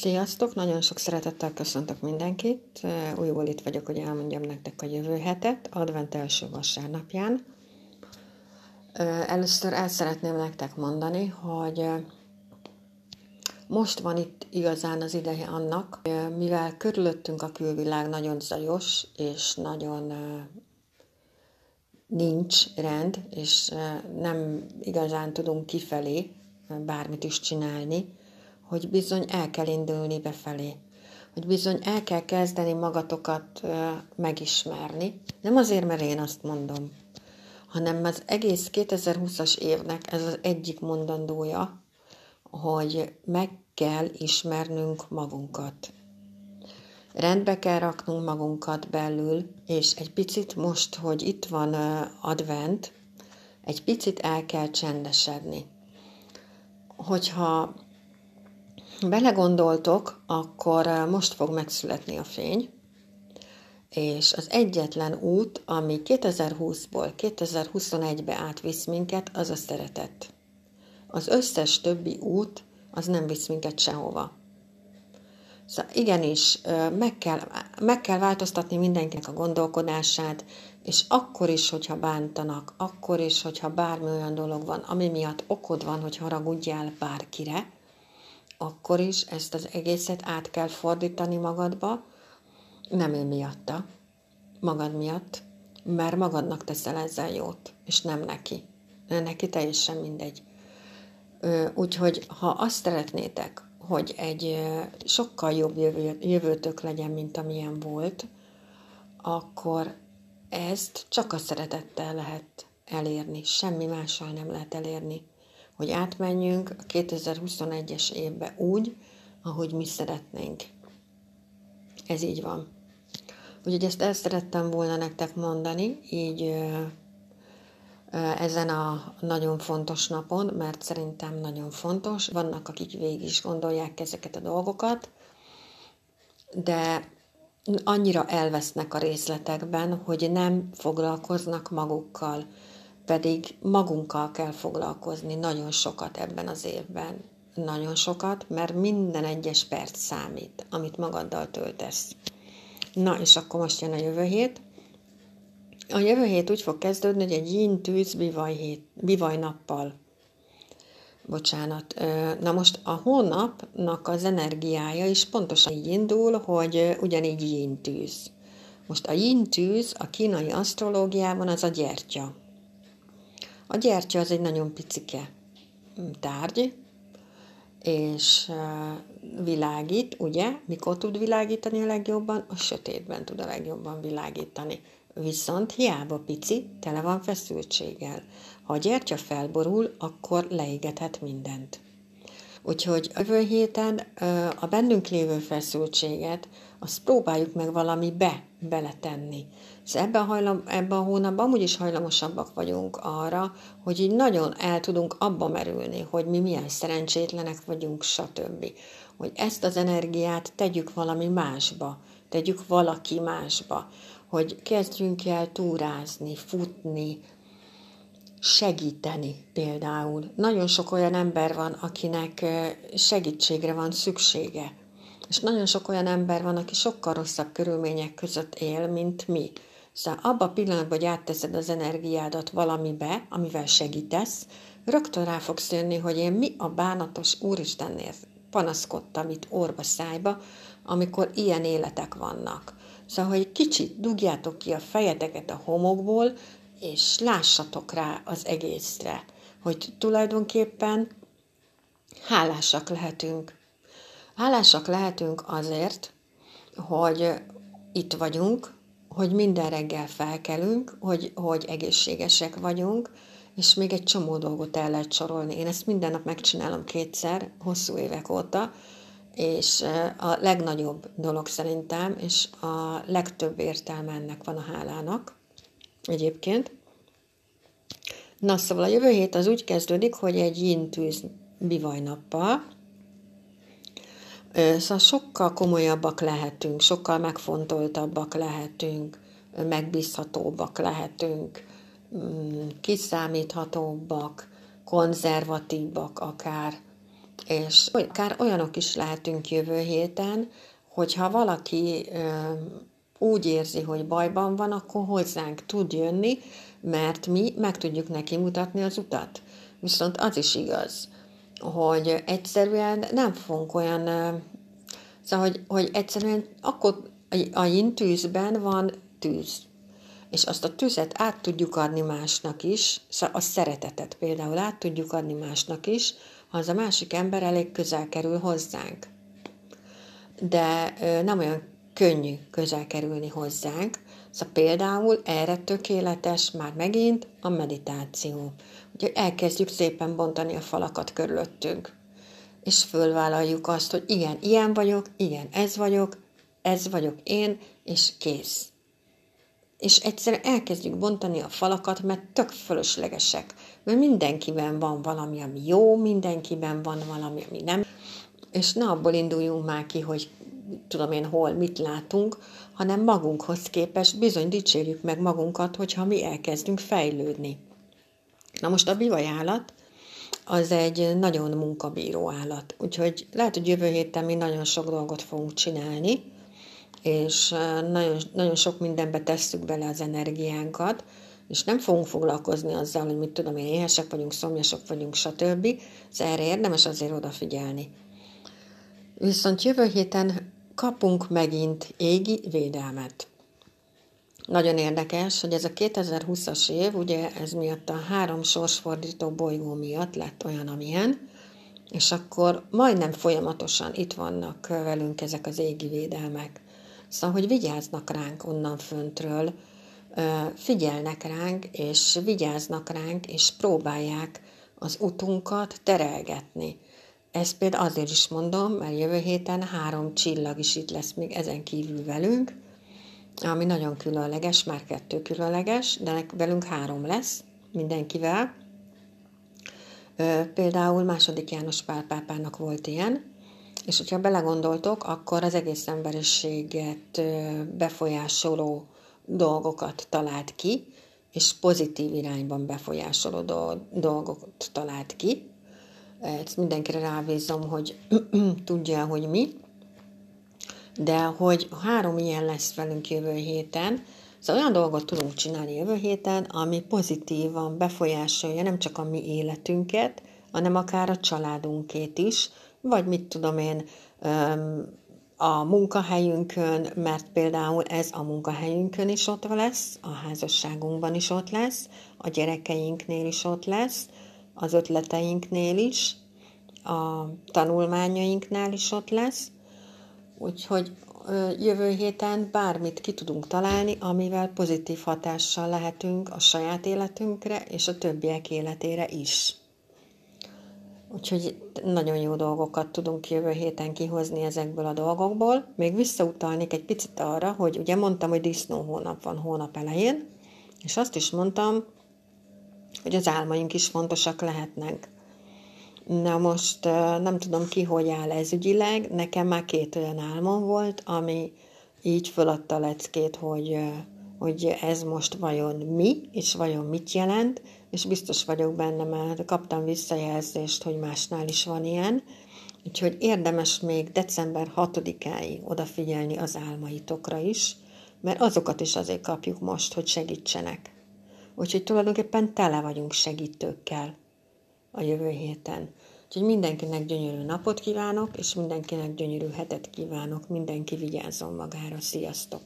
Sziasztok! Nagyon sok szeretettel köszöntök mindenkit. Újból itt vagyok, hogy elmondjam nektek a jövő hetet, advent első vasárnapján. Először el szeretném nektek mondani, hogy most van itt igazán az ideje annak, mivel körülöttünk a külvilág nagyon zajos, és nagyon nincs rend, és nem igazán tudunk kifelé bármit is csinálni, hogy bizony el kell indulni befelé, hogy bizony el kell kezdeni magatokat megismerni. Nem azért, mert én azt mondom, hanem az egész 2020-as évnek ez az egyik mondandója, hogy meg kell ismernünk magunkat. Rendbe kell raknunk magunkat belül, és egy picit most, hogy itt van advent, egy picit el kell csendesedni. Hogyha belegondoltok, akkor most fog megszületni a fény, és az egyetlen út, ami 2020-ból 2021-be átvisz minket, az a szeretet. Az összes többi út, az nem visz minket sehova. Szóval igenis, meg kell, meg kell változtatni mindenkinek a gondolkodását, és akkor is, hogyha bántanak, akkor is, hogyha bármi olyan dolog van, ami miatt okod van, hogy haragudjál bárkire, akkor is ezt az egészet át kell fordítani magadba, nem ő miatta, magad miatt, mert magadnak teszel ezzel jót, és nem neki. Neki teljesen mindegy. Úgyhogy, ha azt szeretnétek, hogy egy sokkal jobb jövő, jövőtök legyen, mint amilyen volt, akkor ezt csak a szeretettel lehet elérni, semmi mással nem lehet elérni hogy átmenjünk a 2021-es évbe úgy, ahogy mi szeretnénk. Ez így van. Úgyhogy ezt el szerettem volna nektek mondani, így ezen a nagyon fontos napon, mert szerintem nagyon fontos. Vannak, akik végig is gondolják ezeket a dolgokat, de annyira elvesznek a részletekben, hogy nem foglalkoznak magukkal pedig magunkkal kell foglalkozni nagyon sokat ebben az évben. Nagyon sokat, mert minden egyes perc számít, amit magaddal töltesz. Na, és akkor most jön a jövő hét. A jövő hét úgy fog kezdődni, hogy egy yin tűz bivaj, hét, bivaj nappal. Bocsánat. Na most a hónapnak az energiája is pontosan így indul, hogy ugyanígy yin tűz. Most a yin tűz a kínai asztrológiában az a gyertya. A gyertya az egy nagyon picike tárgy, és világít, ugye? Mikor tud világítani a legjobban? A sötétben tud a legjobban világítani. Viszont hiába pici, tele van feszültséggel. Ha a gyertya felborul, akkor leégethet mindent. Úgyhogy jövő héten a bennünk lévő feszültséget, azt próbáljuk meg valami be, beletenni. Szóval ebben hajlam, ebben a hónapban amúgy is hajlamosabbak vagyunk arra, hogy így nagyon el tudunk abba merülni, hogy mi milyen szerencsétlenek vagyunk, stb. Hogy ezt az energiát tegyük valami másba, tegyük valaki másba, hogy kezdjünk el túrázni, futni, segíteni például. Nagyon sok olyan ember van, akinek segítségre van szüksége. És nagyon sok olyan ember van, aki sokkal rosszabb körülmények között él, mint mi. Szóval abba a pillanatban, hogy átteszed az energiádat valamibe, amivel segítesz, rögtön rá fogsz jönni, hogy én mi a bánatos Úristennél panaszkodtam itt orba szájba, amikor ilyen életek vannak. Szóval, hogy kicsit dugjátok ki a fejeteket a homokból, és lássatok rá az egészre, hogy tulajdonképpen hálásak lehetünk. Hálásak lehetünk azért, hogy itt vagyunk, hogy minden reggel felkelünk, hogy, hogy egészségesek vagyunk, és még egy csomó dolgot el lehet sorolni. Én ezt minden nap megcsinálom kétszer, hosszú évek óta, és a legnagyobb dolog szerintem, és a legtöbb értelme ennek van a hálának egyébként. Na, szóval a jövő hét az úgy kezdődik, hogy egy yin tűz bivajnappal, Szóval sokkal komolyabbak lehetünk, sokkal megfontoltabbak lehetünk, megbízhatóbbak lehetünk, mm, kiszámíthatóbbak, konzervatívabbak akár. És akár olyanok is lehetünk jövő héten, hogyha valaki úgy érzi, hogy bajban van, akkor hozzánk tud jönni, mert mi meg tudjuk neki mutatni az utat. Viszont az is igaz, hogy egyszerűen nem fogunk olyan, szóval, hogy, hogy egyszerűen akkor a yin tűzben van tűz. És azt a tüzet át tudjuk adni másnak is, szóval a szeretetet például át tudjuk adni másnak is, ha az a másik ember elég közel kerül hozzánk. De nem olyan könnyű közel kerülni hozzánk, Szóval például erre tökéletes már megint a meditáció. Ugye elkezdjük szépen bontani a falakat körülöttünk. És fölvállaljuk azt, hogy igen, ilyen vagyok, igen, ez vagyok, ez vagyok én, és kész. És egyszerűen elkezdjük bontani a falakat, mert tök fölöslegesek. Mert mindenkiben van valami, ami jó, mindenkiben van valami, ami nem. És ne abból induljunk már ki, hogy tudom én hol, mit látunk, hanem magunkhoz képest bizony dicsérjük meg magunkat, hogyha mi elkezdünk fejlődni. Na most a bivaj állat az egy nagyon munkabíró állat, úgyhogy lehet, hogy jövő héten mi nagyon sok dolgot fogunk csinálni, és nagyon, nagyon sok mindenbe tesszük bele az energiánkat, és nem fogunk foglalkozni azzal, hogy mit tudom én, éhesek vagyunk, szomjasok vagyunk, stb. Ez erre érdemes azért odafigyelni. Viszont jövő héten kapunk megint égi védelmet. Nagyon érdekes, hogy ez a 2020-as év, ugye ez miatt a három sorsfordító bolygó miatt lett olyan, amilyen, és akkor majdnem folyamatosan itt vannak velünk ezek az égi védelmek. Szóval, hogy vigyáznak ránk onnan föntről, figyelnek ránk, és vigyáznak ránk, és próbálják az utunkat terelgetni. Ezt például azért is mondom, mert jövő héten három csillag is itt lesz még ezen kívül velünk, ami nagyon különleges, már kettő különleges, de velünk három lesz mindenkivel. Például második János Pál pápának volt ilyen, és hogyha belegondoltok, akkor az egész emberiséget befolyásoló dolgokat talált ki, és pozitív irányban befolyásoló dolgokat talált ki, ezt mindenkire rábízom, hogy tudja, hogy mi, de hogy három ilyen lesz velünk jövő héten, Szóval olyan dolgot tudunk csinálni jövő héten, ami pozitívan befolyásolja nem csak a mi életünket, hanem akár a családunkét is, vagy mit tudom én, a munkahelyünkön, mert például ez a munkahelyünkön is ott lesz, a házasságunkban is ott lesz, a gyerekeinknél is ott lesz, az ötleteinknél is, a tanulmányainknál is ott lesz, úgyhogy jövő héten bármit ki tudunk találni, amivel pozitív hatással lehetünk a saját életünkre és a többiek életére is. Úgyhogy nagyon jó dolgokat tudunk jövő héten kihozni ezekből a dolgokból. Még visszautalnék egy picit arra, hogy ugye mondtam, hogy disznó hónap van hónap elején, és azt is mondtam, hogy az álmaink is fontosak lehetnek. Na most nem tudom ki, hogy áll ez ügyileg, nekem már két olyan álmom volt, ami így föladta leckét, hogy, hogy ez most vajon mi, és vajon mit jelent, és biztos vagyok benne, mert kaptam visszajelzést, hogy másnál is van ilyen, úgyhogy érdemes még december 6-áig odafigyelni az álmaitokra is, mert azokat is azért kapjuk most, hogy segítsenek. Úgyhogy tulajdonképpen tele vagyunk segítőkkel a jövő héten. Úgyhogy mindenkinek gyönyörű napot kívánok, és mindenkinek gyönyörű hetet kívánok. Mindenki vigyázzon magára. Sziasztok!